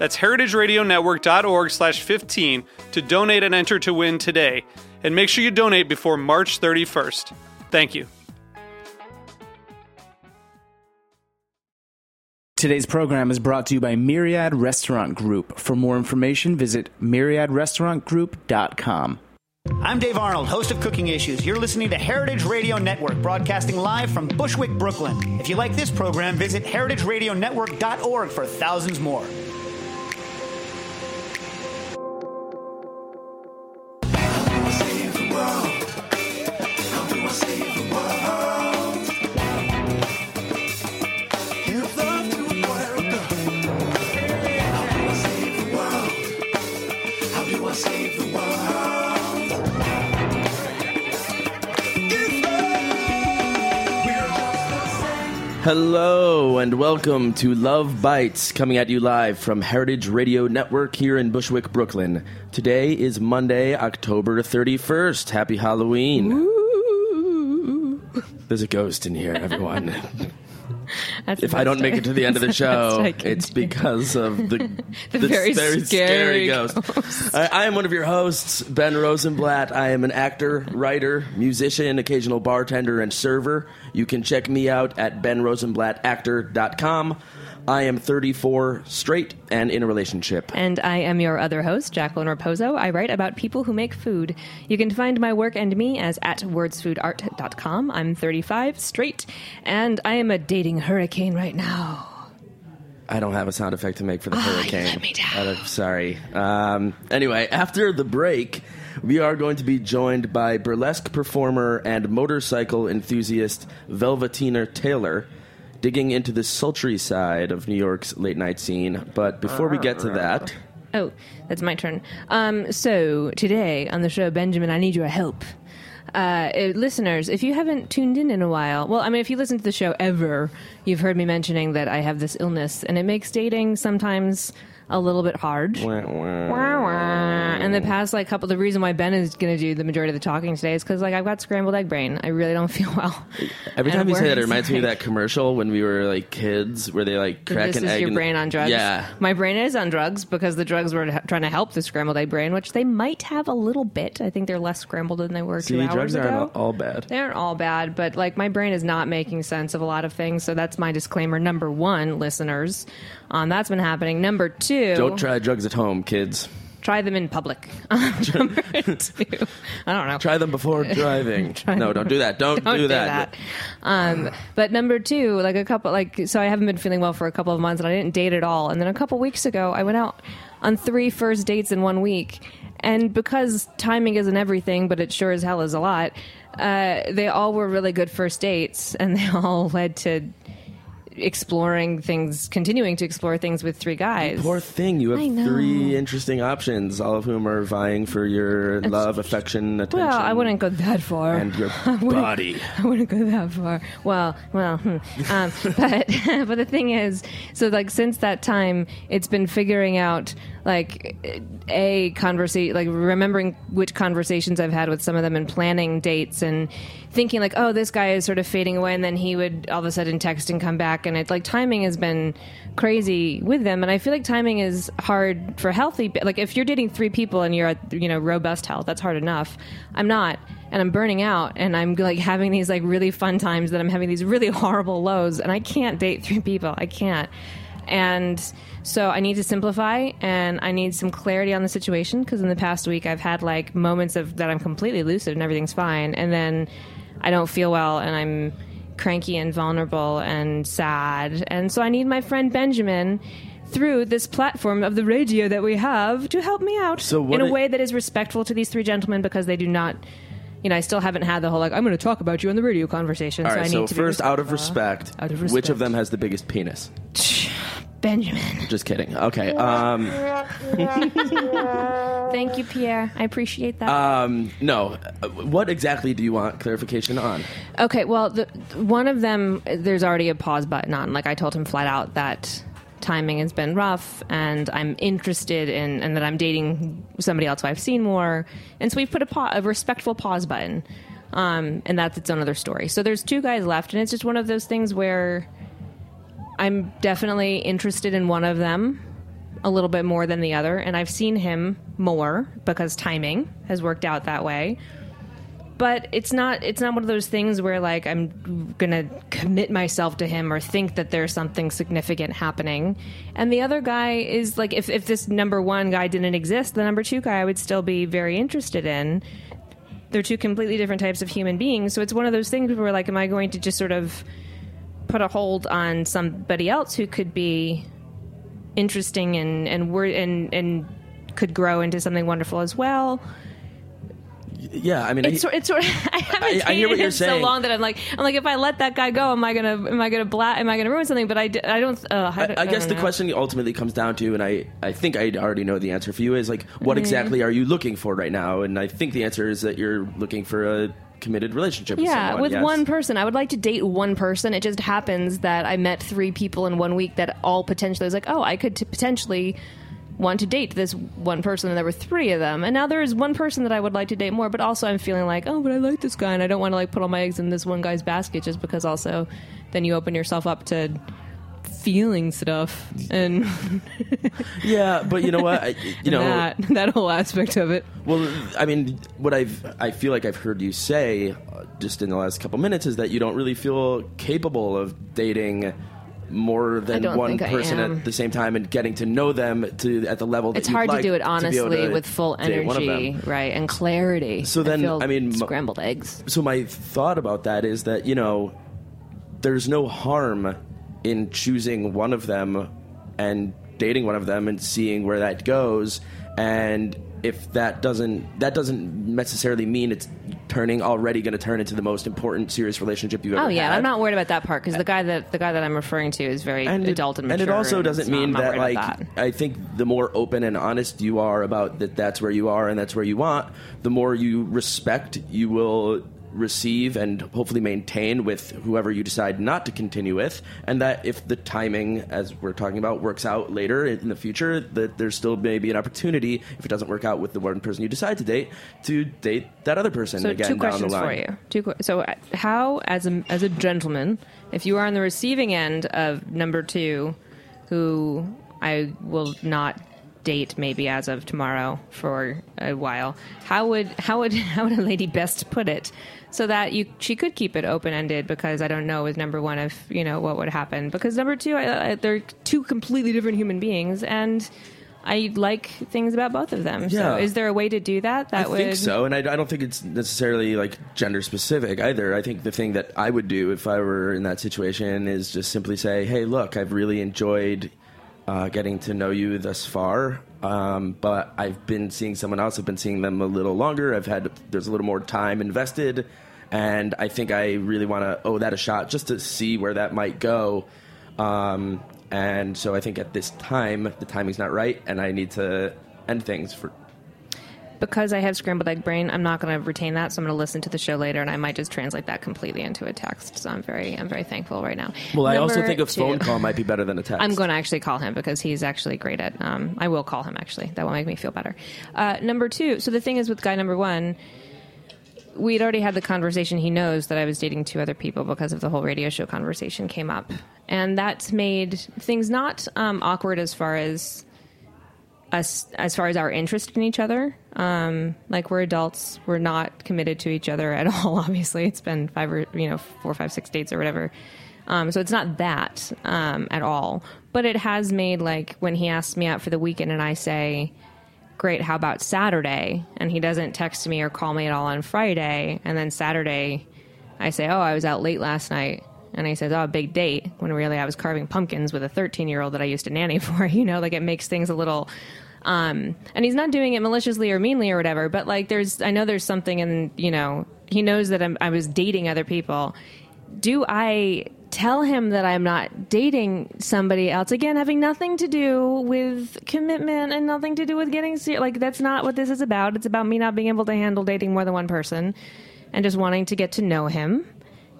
That's heritageradionetwork.org slash 15 to donate and enter to win today. And make sure you donate before March 31st. Thank you. Today's program is brought to you by Myriad Restaurant Group. For more information, visit myriadrestaurantgroup.com. I'm Dave Arnold, host of Cooking Issues. You're listening to Heritage Radio Network, broadcasting live from Bushwick, Brooklyn. If you like this program, visit heritageradionetwork.org for thousands more. Hello and welcome to Love Bites, coming at you live from Heritage Radio Network here in Bushwick, Brooklyn. Today is Monday, October 31st. Happy Halloween. There's a ghost in here, everyone. That's if I don't make it to the end of the show, that's I can it's do. because of the, The this very scary, scary ghost. ghost. I, I am one of your hosts, Ben Rosenblatt. I am an actor, writer, musician, occasional bartender, and server. You can check me out at benrosenblattactor.com. I am 34, straight, and in a relationship. And I am your other host, Jacqueline Raposo. I write about people who make food. You can find my work and me as at wordsfoodart.com. I'm 35, straight, and I am a dating hurricane right now. I don't have a sound effect to make for the you hurricane. let me down. I'm sorry. Um, anyway, after the break, we are going to be joined by burlesque performer and motorcycle enthusiast Velvetina Taylor, digging into the sultry side of New York's late night scene. But before we get to that, Oh, that's my turn. Um, so today on the show, Benjamin, I need your help. Uh, uh, listeners, if you haven't tuned in in a while, well, I mean, if you listen to the show ever, you've heard me mentioning that I have this illness, and it makes dating sometimes a little bit hard. wah, wah. Wah. And the past like couple, the reason why Ben is going to do the majority of the talking today is because like I've got scrambled egg brain. I really don't feel well. every And time you say that, it reminds me of that commercial when we were like kids, where they like crack this an is egg. your brain on drugs. Yeah, my brain is on drugs because the drugs were trying to help the scrambled egg brain, which they might have a little bit. I think they're less scrambled than they were see, two hours drugs ago. aren't all bad. they aren't all bad, but like my brain is not making sense of a lot of things. So that's my disclaimer. Number one, listeners, um, that's been happening. Number two, Don't try drugs at home, kids. try them in public. Number two, I don't know. Try them before driving. no, don't do that. Don't, Don't do that. Um, but number two, like a couple, like so, I haven't been feeling well for a couple of months, and I didn't date at all. And then a couple weeks ago, I went out on three first dates in one week, and because timing isn't everything, but it sure as hell is a lot. Uh, they all were really good first dates, and they all led to exploring things, continuing to explore things with three guys. Poor thing, you have three interesting options, all of whom are vying for your love, affection, attention. well, I wouldn't go that far. And your body. I wouldn't go that far. Well, well, hmm. um, but but the thing is, so like since that time, it's been figuring out like a conversation, like remembering which conversations I've had with some of them, and planning dates and thinking like, oh, this guy is sort of fading away, and then he would all of a sudden text and come back, and it's like timing has been crazy with them, and I feel like timing is hard for healthy. Like if you're dating three people and you're at you know robust health, that's hard enough. I'm not and I'm burning out and I'm like having these like really fun times that I'm having these really horrible lows and I can't date three people. I can't. And so I need to simplify and I need some clarity on the situation because in the past week I've had like moments of that I'm completely lucid and everything's fine. And then I don't feel well and I'm cranky and vulnerable and sad. And so I need my friend Benjamin through this platform of the radio that we have to help me out So in a it- way that is respectful to these three gentlemen because they do not. You know, I still haven't had the whole like I'm going to talk about you on the radio conversation. All so right, I need so to first, out of respect, Out of respect, which of them has the biggest penis? Benjamin. Just kidding. Okay. Um, Thank you, Pierre. I appreciate that. um, no. Uh, What exactly do you want clarification on? Okay, well, the, one of them, there's already a pause button on. Like I told him flat out that timing has been rough, and I'm interested in, and that I'm dating somebody else who I've seen more, and so we've put a, pa- a respectful pause button, um, and that's its own other story. So there's two guys left, and it's just one of those things where I'm definitely interested in one of them a little bit more than the other, and I've seen him more because timing has worked out that way but it's not it's not one of those things where like I'm gonna commit myself to him or think that there's something significant happening. And the other guy is like if, if this number one guy didn't exist, the number two guy I would still be very interested in. They're two completely different types of human beings. So it's one of those things where like am I going to just sort of put a hold on somebody else who could be interesting and and wor- and and could grow into something wonderful as well? Yeah, I mean, It's I- sort, it's sort. I haven't I- I hear what you're saying. so long that I'm like, I'm like, if I let that guy go, am I gonna, am I gonna bla- am I gonna ruin something? But I, I don't. Uh, I, I, don't- I guess don't the know. question ultimately comes down to, and I, I think I already know the answer for you, is like, Mm-hmm. what exactly are you looking for right now? And I think the answer is that you're looking for a committed relationship with Yeah, someone. with yes. one person. I would like to date one person. It just happens that I met three people in one week that all potentially was like, oh, I could t- potentially want to date this one person, and there were three of them. And now there is one person that I would like to date more, but also I'm feeling like, oh, but I like this guy, and I don't want to like put all my eggs in this one guy's basket just because also then you open yourself up to feeling stuff and Yeah, but you know what? I, you know, that that whole aspect of it. Well, I mean, what I've I feel like I've heard you say uh, just in the last couple minutes is that you don't really feel capable of dating more than one person at the same time and getting to know them to at the level that It's you'd hard like to do it honestly with full date one of energy, right, and clarity. So then, feel I mean, scrambled eggs. So my thought about that is that you know, there's no harm in choosing one of them and dating one of them and seeing where that goes. And if that doesn't that doesn't necessarily mean it's turning already going to turn into the most important serious relationship you've ever had. Oh yeah, had. I'm not worried about that part because the guy that the guy that I'm referring to is very and adult and and mature. And it also doesn't mean not that like that. I think the more open and honest you are about that that's where you are and that's where you want, the more you respect you will receive and hopefully maintain with whoever you decide not to continue with and that if the timing as we're talking about works out later in the future that there's still maybe an opportunity if it doesn't work out with the one person you decide to date to date that other person So again two down questions the line for you. Two. que- So uh, how, as a as a gentleman, if you are on the receiving end of number two, who I will not date maybe as of tomorrow for a while, how would how would how would a lady best put it? So that you she could keep it open ended because I don't know with number one if you know what would happen because number two I, I, they're two completely different human beings and I like things about both of them. Yeah. So is there a way to do that? That I would think so, and I, I don't think it's necessarily like gender specific either. I think the thing that I would do if I were in that situation is just simply say, "Hey, look, I've really enjoyed uh, getting to know you thus far, um, but I've been seeing someone else. I've been seeing them a little longer. I've had there's a little more time invested, and I think I really want to owe that a shot just to see where that might go." Um, and so I think at this time, the timing's not right, and I need to end things for because I have scrambled egg brain, I'm not going to retain that. So I'm going to listen to the show later, and I might just translate that completely into a text. So I'm very, I'm very thankful right now. Well, I also think a two. phone call might be better than a text. I'm going to actually call him because he's actually great at. Um, I will call him actually. That will make me feel better. Uh, number two. So the thing is with guy number one, we'd already had the conversation. He knows that I was dating two other people because of the whole radio show conversation came up, and that's made things not um, awkward as far as us as far as our interest in each other. Um, like we're adults, we're not committed to each other at all. Obviously, it's been five or you know four, five, six dates or whatever. Um, so it's not that um, at all. but it has made like when he asks me out for the weekend and I say, "Great, how about Saturday?" and he doesn't text me or call me at all on Friday, and then Saturday I say, "Oh, I was out late last night." And he says, "Oh, big date." When really I was carving pumpkins with a 13-year-old that I used to nanny for. You know, like it makes things a little. Um, and he's not doing it maliciously or meanly or whatever. But like, there's I know there's something in you know he knows that I'm, I was dating other people. Do I tell him that I'm not dating somebody else? Again, having nothing to do with commitment and nothing to do with getting serious. Like that's not what this is about. It's about me not being able to handle dating more than one person and just wanting to get to know him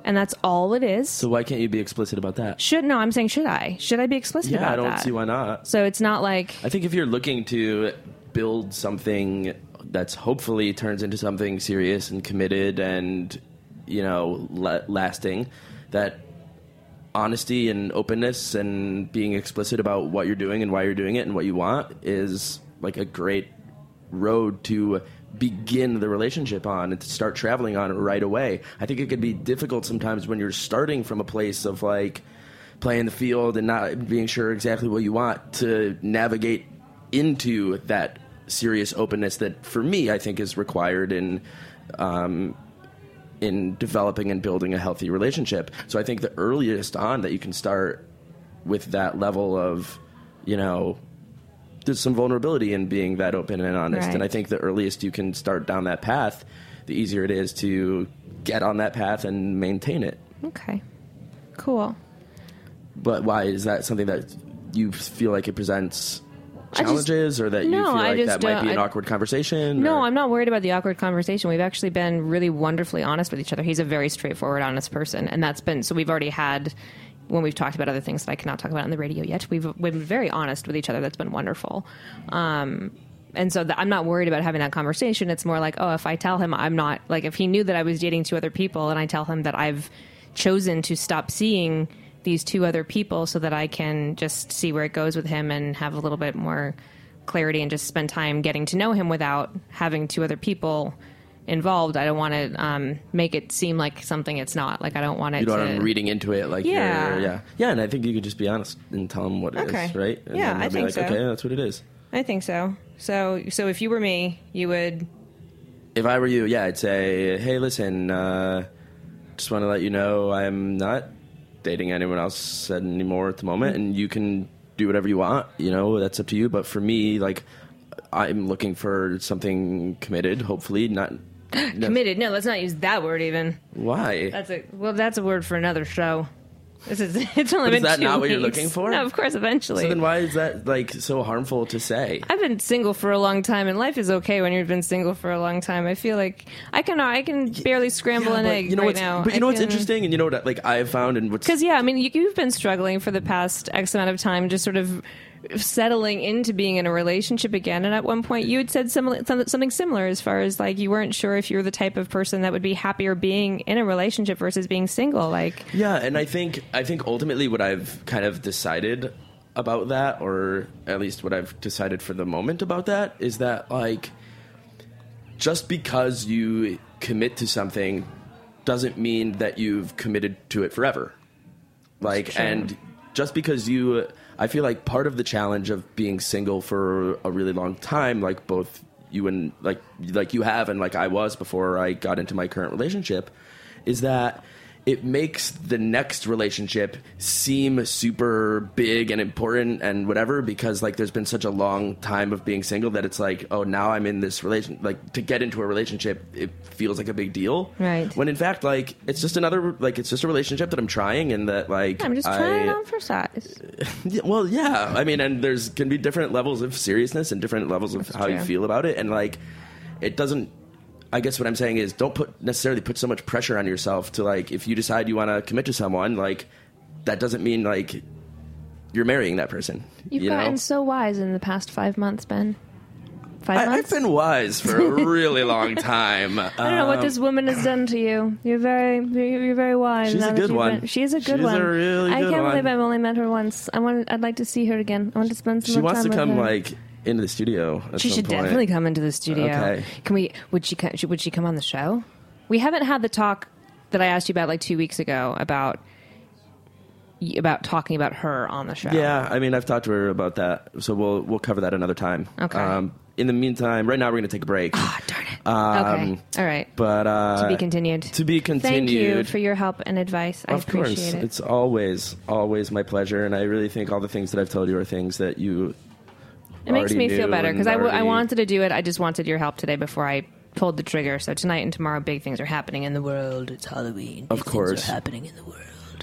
and that's all it is. So why can't you be explicit about that? Should no, I'm saying should I? Should I be explicit Yeah, about that? I don't that? see why not. So it's not like I think if you're looking to build something that's hopefully turns into something serious and committed and you know la- lasting, that honesty and openness and being explicit about what you're doing and why you're doing it and what you want is like a great road to begin the relationship on and to start traveling on it right away. I think it could be difficult sometimes when you're starting from a place of like playing the field and not being sure exactly what you want to navigate into that serious openness that for me I think is required in um, in developing and building a healthy relationship. So I think the earliest on that you can start with that level of, you know, there's some vulnerability in being that open and honest. Right. And I think the earliest you can start down that path, the easier it is to get on that path and maintain it. okay, cool. But why is that something that you feel like it presents I just- challenges, or that you feel like that might be an I- awkward conversation? No, or- I'm not worried about the awkward conversation. We've actually been really wonderfully honest with each other. He's a very straightforward, honest person, and that's been so. We've already had when we've talked about other things that I cannot talk about on the radio yet. We've, we've been very honest with each other. That's been wonderful. Um, and so that I'm not worried about having that conversation. It's more like, oh, if I tell him I'm not like if he knew that I was dating two other people, and I tell him that I've chosen to stop seeing these two other people so that I can just see where it goes with him and have a little bit more clarity and just spend time getting to know him without having two other people involved. I don't want to um, make it seem like something it's not. Like I don't want it You know to. I'm reading into it, like Yeah. yeah, yeah, and I think you could just be honest and tell them what it is, Okay. right? And Yeah, I be think like, so. Okay, that's what it is. I think so. So, so if you were me, you would. If I were you, yeah, I'd say, hey, listen, uh, just want to let you know I'm not dating anyone else anymore at the moment, and you can do whatever you want. You know, that's up to you. But for me, like, I'm looking for something committed. Hopefully, not Committed? No, let's not use that word. Even Why? that's a well. That's a word for another show. This is. It's only But is been that two not what you're looking for? No, of course. Eventually. so then, why is that like so harmful to say? I've been single for a long time, and life is okay when you've been single for a long time. I feel like I can I can barely scramble Yeah, an egg you know right now. But you know I what's can- interesting, and you know what like I've found, and what's Because yeah, I mean, you, you've been struggling for the past X amount of time, just sort of settling into being in a relationship again. And at one point, you had said similar, some- something similar as far as like you weren't sure if you were the type of person that would be happier being in a relationship versus being single. Like, Yeah, and I think I think ultimately what I've kind of decided about that, or at least what I've decided for the moment about that, is that like just because you commit to something doesn't mean that you've committed to it forever. Like, and just because you, I feel like part of the challenge of being single for a really long time, like both you and like like you have and like I was before I got into my current relationship, is that it makes the next relationship seem super big and important and whatever because like there's been such a long time of being single that it's like oh now I'm in this relation like to get into a relationship it feels like a big deal Right. when in fact like it's just another like it's just a relationship that I'm trying and that like I'm just trying I, on for size. yeah, well, yeah. I mean, and there's can be different levels of seriousness and different levels of how you feel about it, and like, it doesn't. I guess what I'm saying is, don't put necessarily put so much pressure on yourself to like, if you decide you want to commit to someone, like, that doesn't mean like you're marrying that person. You've you gotten know? so wise in the past five months, Ben. Five I, months. I've been wise for a really long time. I don't know what this um, woman has done to you. You're very, you're you're very wise. She's a good one. been- She's a good She's a one. really I can't believe. I've only met her once. I want. I'd like to see her again. I want to spend some She wants to come like into the studio. At She should point. definitely come into the studio. Okay. Can we? Would she? Would she come on the show? We haven't had the talk that I asked you about like two weeks ago about about talking about her on the show. Yeah, I mean, I've talked to her about that, so we'll we'll cover that another time. Okay. Um, in the meantime, right now we're going to take a break. Ah, darn it. Um, okay. All right. But uh, to be continued. To be continued. Thank you for your help and advice. I of course, it. it's always always my pleasure, and I really think all the things that I've told you are things that you. It makes me feel better because I, w- I wanted to do it. I just wanted your help today before I pulled the trigger. So tonight and tomorrow, big things are happening in the world. It's Halloween. Of Big things course. are happening in the world.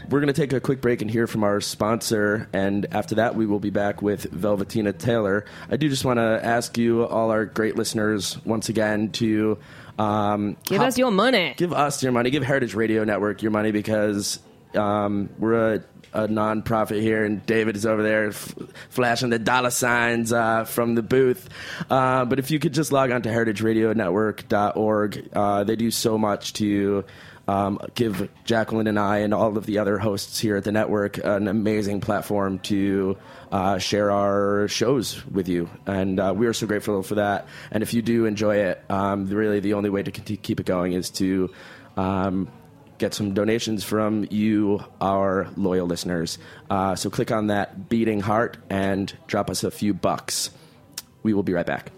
We're going to take a quick break and hear from our sponsor, and after that, we will be back with Velvetina Taylor. I do just want to ask you, all our great listeners, once again, to um, Give hop- us your money. give us your money, give Heritage Radio Network your money because um, we're a, a nonprofit here, and David is over there f- flashing the dollar signs uh, from the booth. Uh, but if you could just log on to heritageradionetwork.org, uh, they do so much to. Um, give Jacqueline and I and all of the other hosts here at the network an amazing platform to uh, share our shows with you, and uh, we are so grateful for that. And if you do enjoy it, um, really the only way to keep it going is to um, get some donations from you, our loyal listeners. Uh, so click on that beating heart and drop us a few bucks. We will be right back.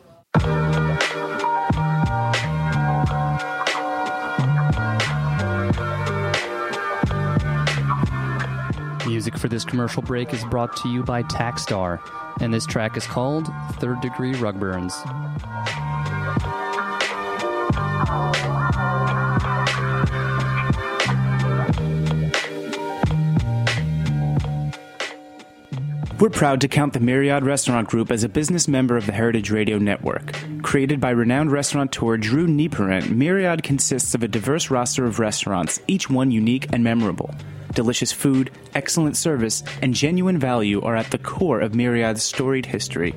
Music for this commercial break is brought to you by Tackstar, and this track is called Third Degree Rug Burns. We're proud to count the Myriad Restaurant Group as a business member of the Heritage Radio Network. Created by renowned restaurateur Drew Nieporent, Myriad consists of a diverse roster of restaurants, each one unique and memorable. Delicious food, excellent service, and genuine value are at the core of Myriad's storied history.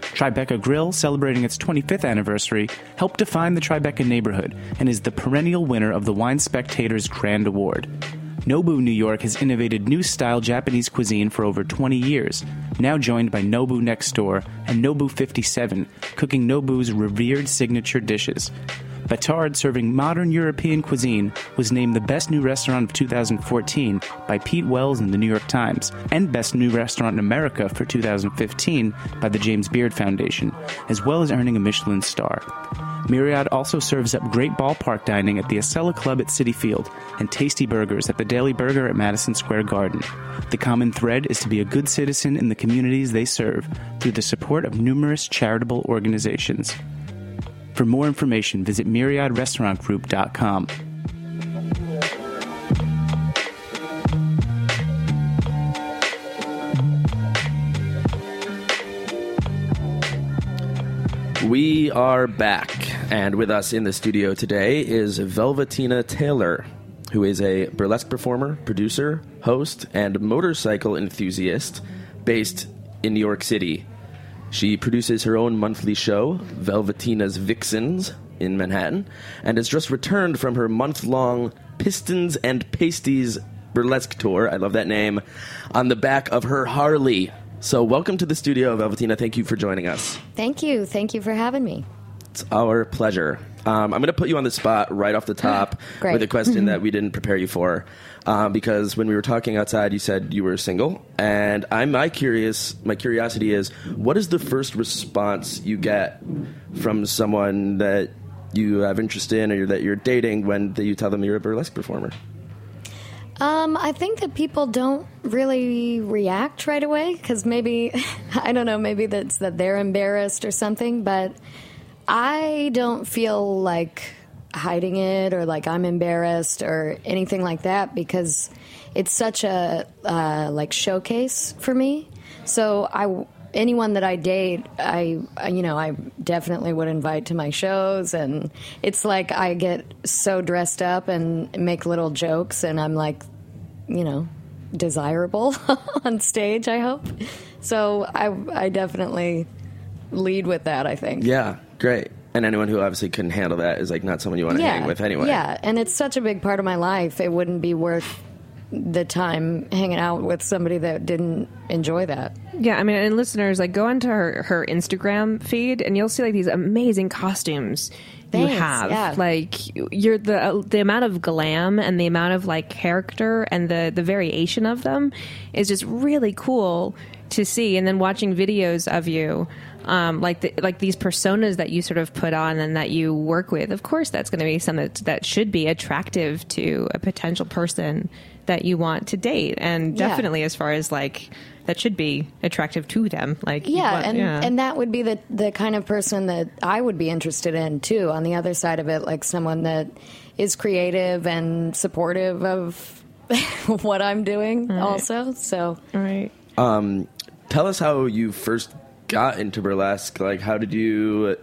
Tribeca Grill, celebrating its 25th anniversary, helped define the Tribeca neighborhood and is the perennial winner of the Wine Spectator's Grand Award. Nobu New York has innovated new style Japanese cuisine for over 20 years, now joined by Nobu Next Door and Nobu 57, cooking Nobu's revered signature dishes. Batard, serving modern European cuisine, was named the best new restaurant of 2014 by Pete Wells in the New York Times, and best new restaurant in America for 2015 by the James Beard Foundation, as well as earning a Michelin star. Myriad also serves up great ballpark dining at the Acela Club at Citi Field and tasty burgers at the Daily Burger at Madison Square Garden. The common thread is to be a good citizen in the communities they serve through the support of numerous charitable organizations. For more information, visit myriadrestaurantgroup.com. We are back, and with us in the studio today is Velvetina Taylor, who is a burlesque performer, producer, host, and motorcycle enthusiast based in New York City. She produces her own monthly show, Velvetina's Vixens, in Manhattan, and has just returned from her month long Pistons and Pasties burlesque tour. I love that name. On the back of her Harley. So, welcome to the studio, Velvetina. Thank you for joining us. Thank you. Thank you for having me. It's our pleasure. Um, I'm going to put you on the spot right off the top with a question that we didn't prepare you for, um, because when we were talking outside, you said you were single, and I'm my curious. My curiosity is, what is the first response you get from someone that you have interest in or that you're dating when you tell them you're a burlesque performer? Um, I think that people don't really react right away because maybe, I don't know, maybe that's that they're embarrassed or something, but I don't feel like hiding it or like I'm embarrassed or anything like that because it's such a uh, like showcase for me. So I anyone that I date, I you know I definitely would invite to my shows, and it's like I get so dressed up and make little jokes, and I'm like, you know, desirable on stage. I hope. So I I definitely lead with that. I think. Yeah, great. And anyone who obviously couldn't handle that is like not someone you want to hang with anyway. Yeah, and it's such a big part of my life. It wouldn't be worth the time hanging out with somebody that didn't enjoy that. Yeah, I mean, and listeners, like, go onto her, her Instagram feed, and you'll see like these amazing costumes you have. yeah. Like you're the uh, the amount of glam and the amount of like character and the the variation of them is just really cool to see. And then watching videos of you. Um, like the, like these personas that you sort of put on and that you work with, of course, that's going to be something that, that should be attractive to a potential person that you want to date, and Yeah. definitely as far as like that should be attractive to them. Like yeah, want- and and that would be the the kind of person that I would be interested in too. On the other side of it, like someone that is creative and supportive of what I'm doing, also. So all right. Tell us how you first got into burlesque. Like, how did you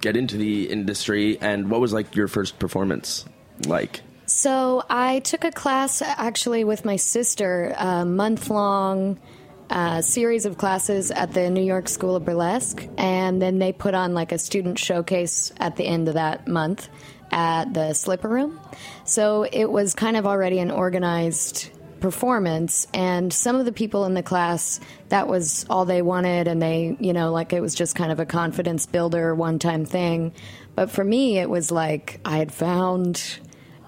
get into the industry, and what was like your first performance like? So I took a class actually with my sister, a month long uh, series of classes at the New York School of Burlesque, and then they put on like a student showcase at the end of that month at the Slipper Room. So it was kind of already an organized performance and some of the people in the class that was all they wanted and they you know like it was just kind of a confidence builder one time thing but for me it was like i had found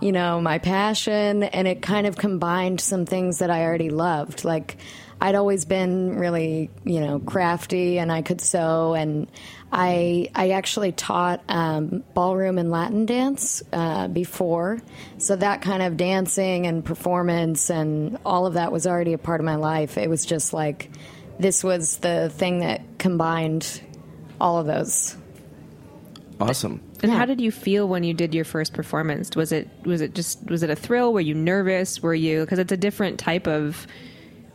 you know, my passion, and it kind of combined some things that I already loved. Like, I'd always been really, you know, crafty, and I could sew, and I I actually taught um, ballroom and Latin dance uh, before, so that kind of dancing and performance and all of that was already a part of my life. It was just like this was the thing that combined all of those. Awesome. And Yeah. how did you feel when you did your first performance? Was it was it just was it a thrill? Were you nervous? Were you because it's a different type of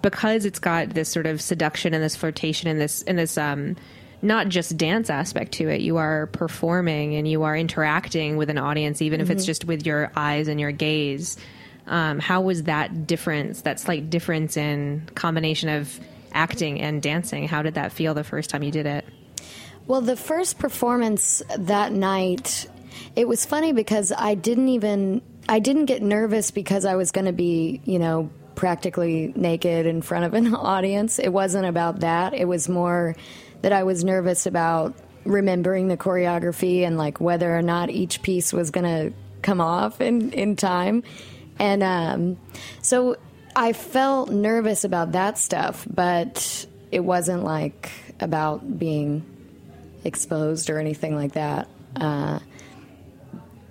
because it's got this sort of seduction and this flirtation and this and this um not just dance aspect to it. You are performing and you are interacting with an audience, even if it's just with your eyes and your gaze. Um, how was that difference? That slight difference in combination of acting and dancing. How did that feel the first time you did it? Well, the first performance that night, it was funny because I didn't even I didn't get nervous because I was going to be, you know, practically naked in front of an audience. It wasn't about that. It was more that I was nervous about remembering the choreography and like whether or not each piece was going to come off in in time. And um, so I felt nervous about that stuff, but it wasn't like about being exposed or anything like that. Uh,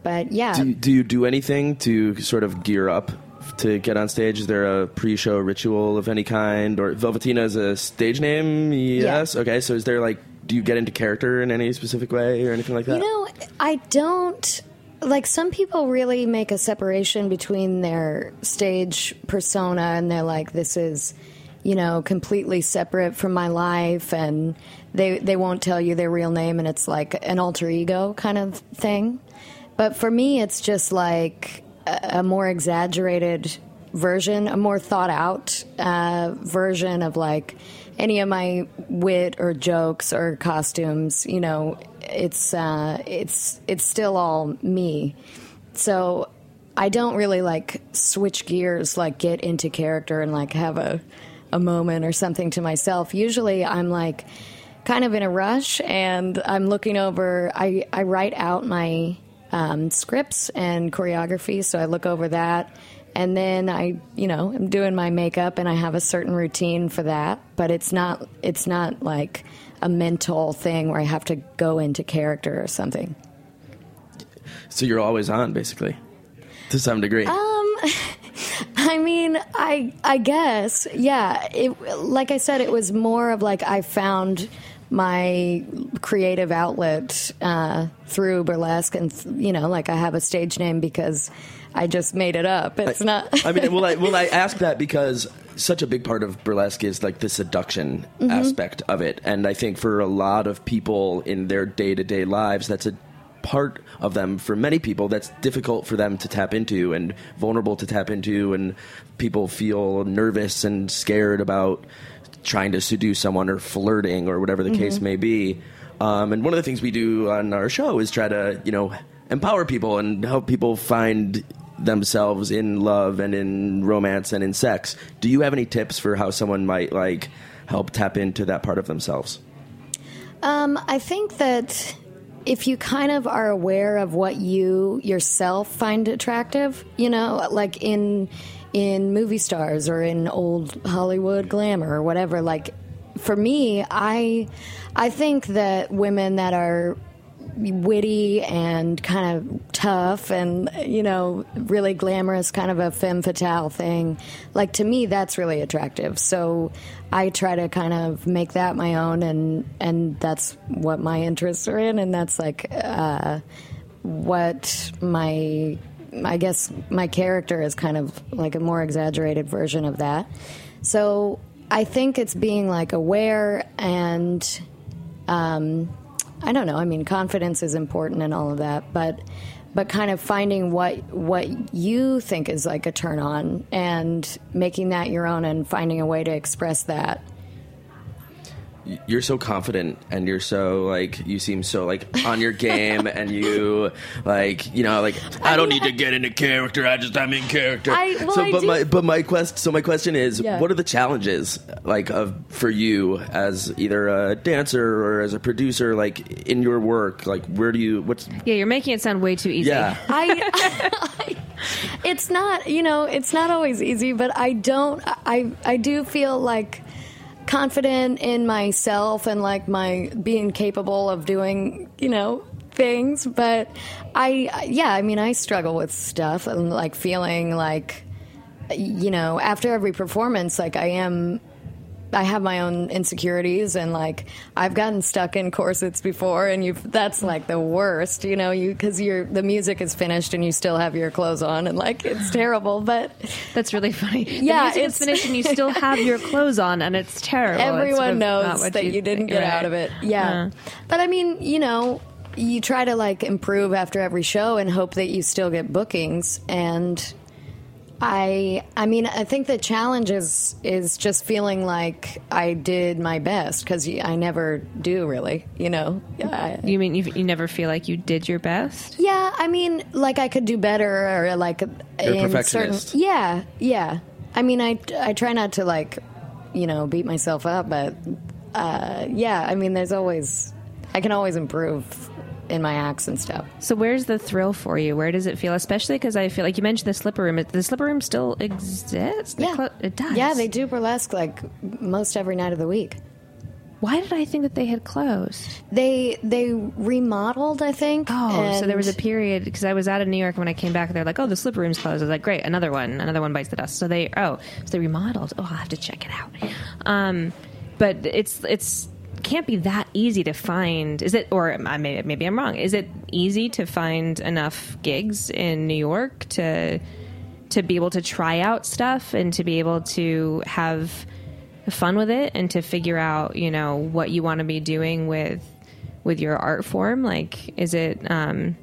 but yeah, Do you, do you do anything to sort of gear up to get on stage? Is there a pre-show ritual of any kind, or Velvetina is a stage name? Yes. Okay. So is there like, do you get into character in any specific way or anything like that? you know, I don't like some people really make a separation between their stage persona and they're like, this is, you know, completely separate from my life, and they they won't tell you their real name, and it's like an alter ego kind of thing. But for me, it's just like a, more exaggerated version, a more thought out uh, version of like any of my wit or jokes or costumes. You know, it's uh, it's it's still all me. So I don't really like switch gears, like get into character and like have a a moment or something to myself. Usually, I'm like kind of in a rush and I'm looking over. I I write out my um, scripts and choreography, so I look over that. And then I, you know, I'm doing my makeup, and I have a certain routine for that. But it's not, it's not like a mental thing where I have to go into character or something. So you're always on, basically, to some degree. Um, I mean, I I guess, yeah. It like I said, it was more of like I found my creative outlet uh, through burlesque, and you know, like I have a stage name because I just made it up. It's not. I mean, well, I, well, I ask that because such a big part of burlesque is like the seduction Mm-hmm. aspect of it, and I think for a lot of people in their day to day lives, that's a part of them for many people that's difficult for them to tap into and vulnerable to tap into and people feel nervous and scared about trying to seduce someone or flirting or whatever the case may be. Um, and one of the things we do on our show is try to you know empower people and help people find themselves in love and in romance and in sex. Do you have any tips for how someone might like help tap into that part of themselves? Um, I think that if you kind of are aware of what you yourself find attractive, you know, like in in movie stars or in old Hollywood glamour or whatever, like for me, I I think that women that are witty and kind of tough and you know really glamorous kind of a femme fatale thing like to me that's really attractive. So i try to kind of make that my own and and that's what my interests are in. And that's like uh, what my i guess my character is kind of like a more exaggerated version of that so i think it's being like aware and um, I don't know. I mean, confidence is important and all of that, but but kind of finding what what you think is like a turn on and making that your own and finding a way to express that. You're so confident and you're so like you seem so like on your game and you like you know like I, don't need to get into character I just I'm in character. I- well, so I but do- my but my quest so my question is Yeah. what are the challenges like of for you as either a dancer or as a producer like in your work like where do you what's Yeah, you're making it sound way too easy. yeah I, it's not, you know, it's not always easy, but I don't, I, I do feel like confident in myself and like my being capable of doing, you know, things. But I, yeah, I mean, I struggle with stuff and like feeling like, you know, after every performance, like I am I have my own insecurities and like I've gotten stuck in corsets before and you that's like the worst, you know, you cuz you're the music is finished and you still have your clothes on and like it's terrible, but That's really funny. The Yeah, it's- finished and you still have your clothes on, and it's terrible. It's sort everyone of knows that you, didn't get right. out of it. Yeah. Uh. But I mean, you know, you try to like improve after every show and hope that you still get bookings and I I mean I think the challenge is is just feeling like I did my best because I never do really you know I, You mean you, you never feel like you did your best? yeah I mean like I could do better or like You're a in perfectionist. certain yeah yeah I mean I I try not to like you know beat myself up but uh, yeah I mean there's always I can always improve in my acts and stuff So where's the thrill for you? Where does it feel? Especially because I feel like you mentioned the slipper room. The slipper room still exists. Yeah clo- it does. yeah they do burlesque like most every night of the week. Why did I think that they had closed? They they remodeled, I think. Oh, so there was a period because I was out of New York and when I came back. They're like, "Oh, the slipper room's closed." I was like, "Great, another one, another one bites the dust." So they, oh, so they remodeled. Oh, I'll have to check it out. Um, but it's it's can't be that easy to find. Is it? Or I may, maybe I'm wrong. Is it easy to find enough gigs in New York to to be able to try out stuff and to be able to have fun with it and to figure out, you know, what you want to be doing with with your art form? Like, is it? Um,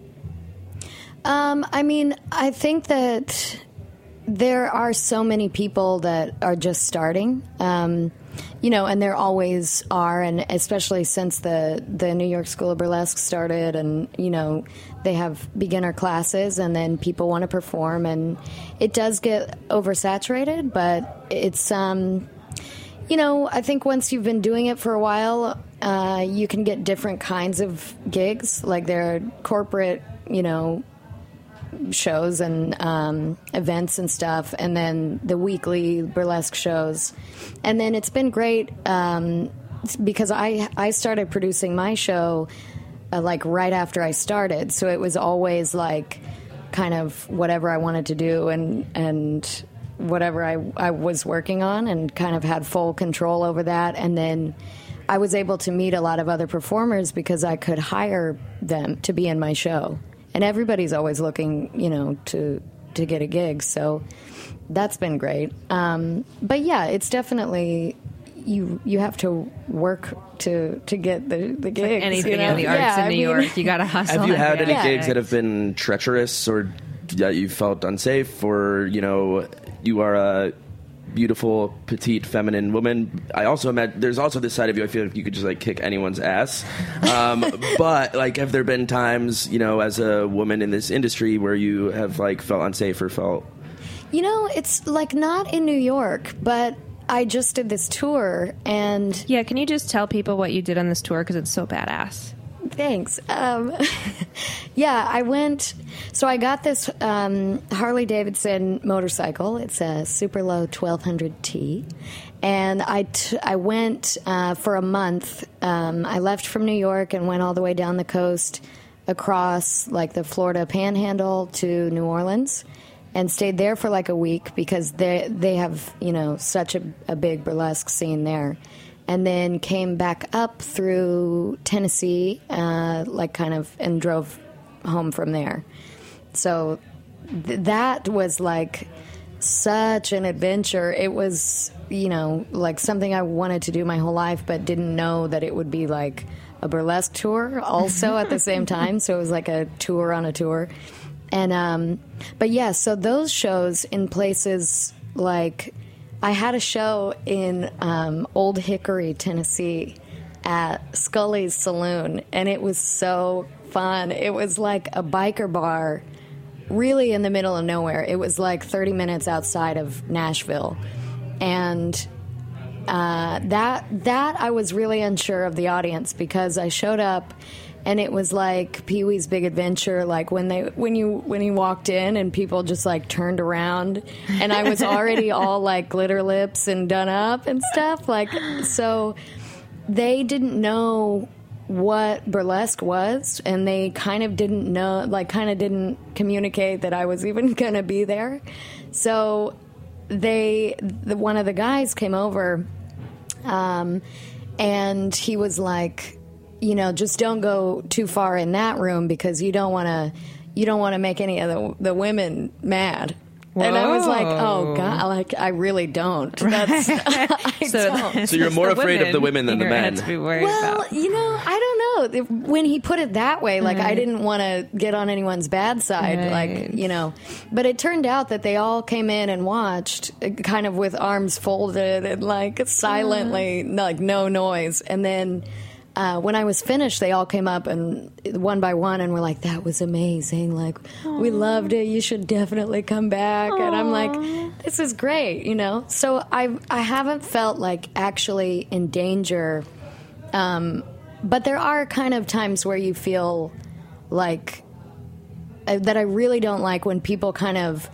Um, I mean, I think that there are so many people that are just starting. Um, you know, and there always are, and especially since the the New York School of Burlesque started, and you know, they have beginner classes, and then people want to perform, and it does get oversaturated, but it's um, you know, I think once you've been doing it for a while, uh, you can get different kinds of gigs. Like there are corporate, you know, shows and um, events and stuff, and then the weekly burlesque shows. And then it's been great um, because I I started producing my show uh, like right after I started, so it was always like kind of whatever I wanted to do and and whatever I, I was working on and kind of had full control over that. And then I was able to meet a lot of other performers because I could hire them to be in my show and everybody's always looking you know to to get a gig so that's been great um, but yeah it's definitely you you have to work to to get the the gigs anything you know? in the arts Yeah, in I New mean- York, you got to hustle. Have you had any Yeah. gigs that have been treacherous or that you felt unsafe or, you know, you are a beautiful, petite, feminine woman? I also imagine there's also this side of you I feel like you could just like kick anyone's ass. Um, but like, have there been times, you know, as a woman in this industry where you have like felt unsafe or felt You know, it's like not in New York, but I just did this tour and Yeah, can you just tell people what you did on this tour because it's so badass? Thanks. Um, yeah, I went. So I got this um, Harley Davidson motorcycle. It's a super low 1200T. And I, t- I went uh, for a month. Um, I left from New York and went all the way down the coast across like the Florida panhandle to New Orleans and stayed there for like a week because they they have you know such a, a big burlesque scene there and then came back up through Tennessee, uh, like kind of, and drove home from there. So th- that was like such an adventure. It was, you know, like something I wanted to do my whole life, but didn't know that it would be like a burlesque tour also at the same time. So it was like a tour on a tour. And, um, but yeah, so those shows in places like, I had a show in um, Old Hickory, Tennessee at Scully's Saloon, and it was so fun. It was like a biker bar, really in the middle of nowhere. It was like 30 minutes outside of Nashville. And uh, that that I was really unsure of the audience because I showed up and it was like Pee Wee's Big Adventure. Like when they when you when he walked in and people just like turned around, and I was already all like glitter lips and done up and stuff. Like so, they didn't know what burlesque was, and they kind of didn't know, like kind of didn't communicate that I was even gonna be there. So they, the, one of the guys came over, um, and he was like you know, just don't go too far in that room because you don't want to you don't want to make any of the, the women mad. And I was like, oh god, like I really don't. That's, I So- don't. So you're more the afraid of the women than the men. To be worried Well, about. you know, I don't know. When he put it that way, like I didn't want to get on anyone's bad side, like you know. But it turned out that they all came in and watched, uh, kind of with arms folded and like silently, like no noise. And then uh, when I was finished, they all came up and one by one and were like, "That was amazing! Like we loved it. You should definitely come back." And I'm like, "This is great," you know. So I I haven't felt like actually in danger. Um, but there are kind of times where you feel like uh, that I really don't like when people kind of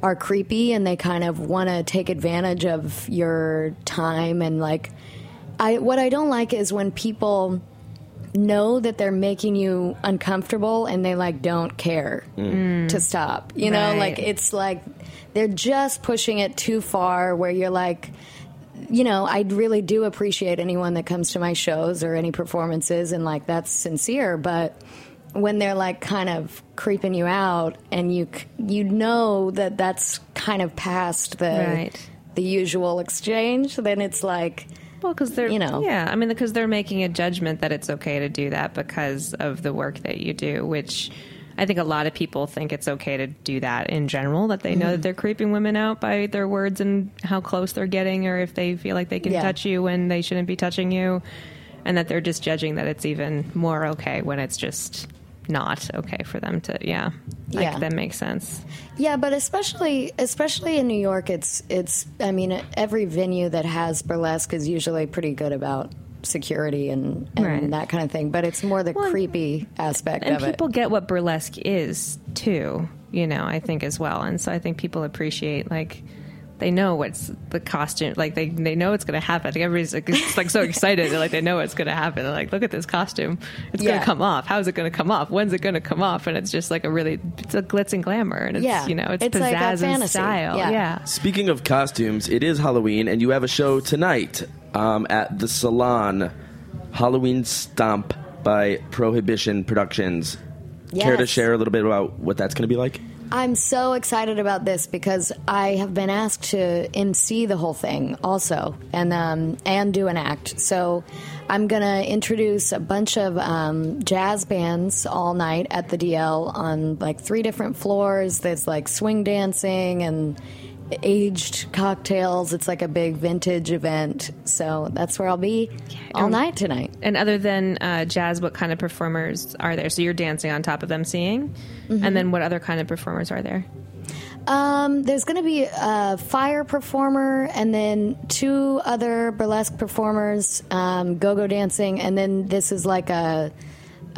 are creepy and they kind of want to take advantage of your time and like I what I don't like is when people know that they're making you uncomfortable and they like don't care mm. to stop. You know, Right. like it's like they're just pushing it too far where you're like you know, I really do appreciate anyone that comes to my shows or any performances, and like that's sincere. But when they're like kind of creeping you out, and you you know that that's kind of past the Right. the usual exchange, then it's like Well, because they're, you know. yeah, I mean, because they're making a judgment that it's okay to do that because of the work that you do, which I think a lot of people think it's okay to do that in general, that they Mm-hmm. know that they're creeping women out by their words and how close they're getting, or if they feel like they can Yeah. touch you when they shouldn't be touching you, and that they're just judging that it's even more okay when it's just not okay for them to, yeah. Like, Yeah. that makes sense. Yeah, but especially especially in New York, it's it's. I mean, every venue that has burlesque is usually pretty good about security and, and Right. that kind of thing. But it's more the Well, creepy aspect of it. and people it. get what burlesque is too you know i think as well and so i think people appreciate like they know what's the costume like they they know it's going to happen. Like everybody's like, it's like so excited. They're like they know what's going to happen. They're like look at this costume. It's going to come off. How's it going to come off? When's it going to come off? And it's just like a really it's a glitz and glamour and it's Yeah. you know it's, It's pizzazz like a and style. Yeah. yeah. Speaking of costumes, it is Halloween, and you have a show tonight um, at the Salon, Halloween Stomp by Prohibition Productions. Care to share a little bit about what that's going to be like? I'm so excited about this because I have been asked to MC the whole thing also, and um, and do an act. So I'm gonna introduce a bunch of um, jazz bands all night at the DL on like three different floors. There's like swing dancing and aged cocktails. It's like a big vintage event. So that's where I'll be all night tonight. And other than uh, jazz, what kind of performers are there? So you're dancing on top of them singing, Mm-hmm. and then what other kind of performers are there? Um, there's going to be a fire performer and then two other burlesque performers, um, go-go dancing, and then this is like a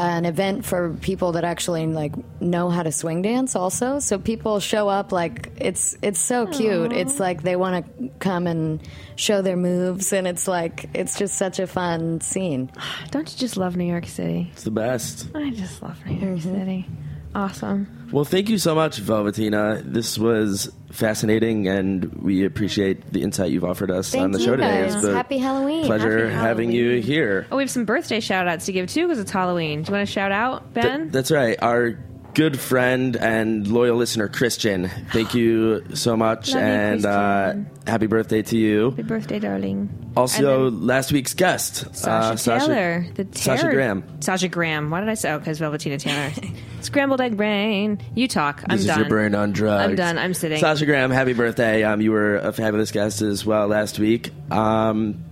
an event for people that actually like know how to swing dance also so people show up like it's it's so cute it's like they want to come and show their moves and it's like it's just such a fun scene Don't you just love New York City? It's the best. I just love New York mm-hmm. City. Awesome. Well, thank you so much, Velvetina. This was fascinating, and we appreciate the insight you've offered us Thank on the you show today. guys. It's been Happy Halloween. Pleasure Happy having you here. Oh, we have some birthday shout outs to give too because it's Halloween. Do you want to shout out, Ben? Th- that's right. Our good friend and loyal listener, Christian. Thank you so much, Love you, and uh, happy birthday to you. Happy birthday, darling. Also, last week's guest, Sasha uh, Taylor, the Sasha Graham. Sasha Graham. Why did I say? Oh, because Velvetina Taylor. Scrambled egg brain. You talk. I'm This done. is your brain on drugs. I'm done. I'm sitting. Sasha Graham, happy birthday. Um, you were a fabulous guest as well last week. Um,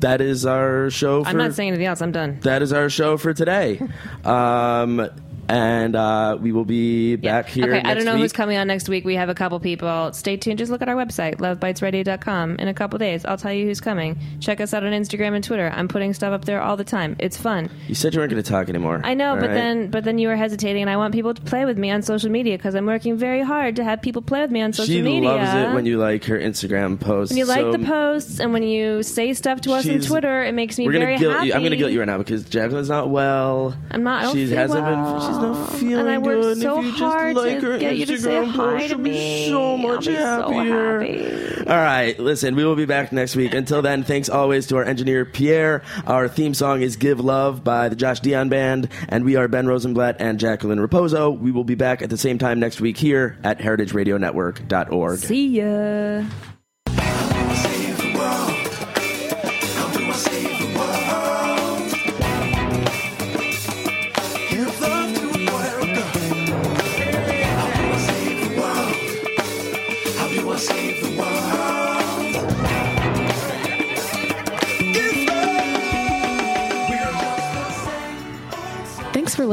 that is our show for I'm not saying anything else. I'm done. that is our show for today. um, and uh, we will be back here. Okay, next I don't know week. who's coming on next week. We have a couple people. Stay tuned. Just look at our website, lovebitesradio.com. In a couple days, I'll tell you who's coming. Check us out on Instagram and Twitter. I'm putting stuff up there all the time. It's fun. You said you weren't going to talk anymore. I know, All but right? then but then you were hesitating, and I want people to play with me on social media because I'm working very hard to have people play with me on social she media. loves it when you like her Instagram posts. When you like the posts and when you say stuff to us on Twitter, it makes me very happy. you. I'm going to guilt you right now because Jacqueline's not well. I'm not. I don't she hasn't well. been. She's not feeling um, and I worked good. so if you hard just like to her get you to say Instagram hi post, to she'll be me. so I'll much be so happier. happy. All right, listen, we will be back next week. Until then, thanks always to our engineer Pierre. Our theme song is "Give Love" by the Josh Dion Band, and we are Ben Rosenblatt and Jacqueline Raposo. We will be back at the same time next week here at HeritageRadioNetwork.org. See ya.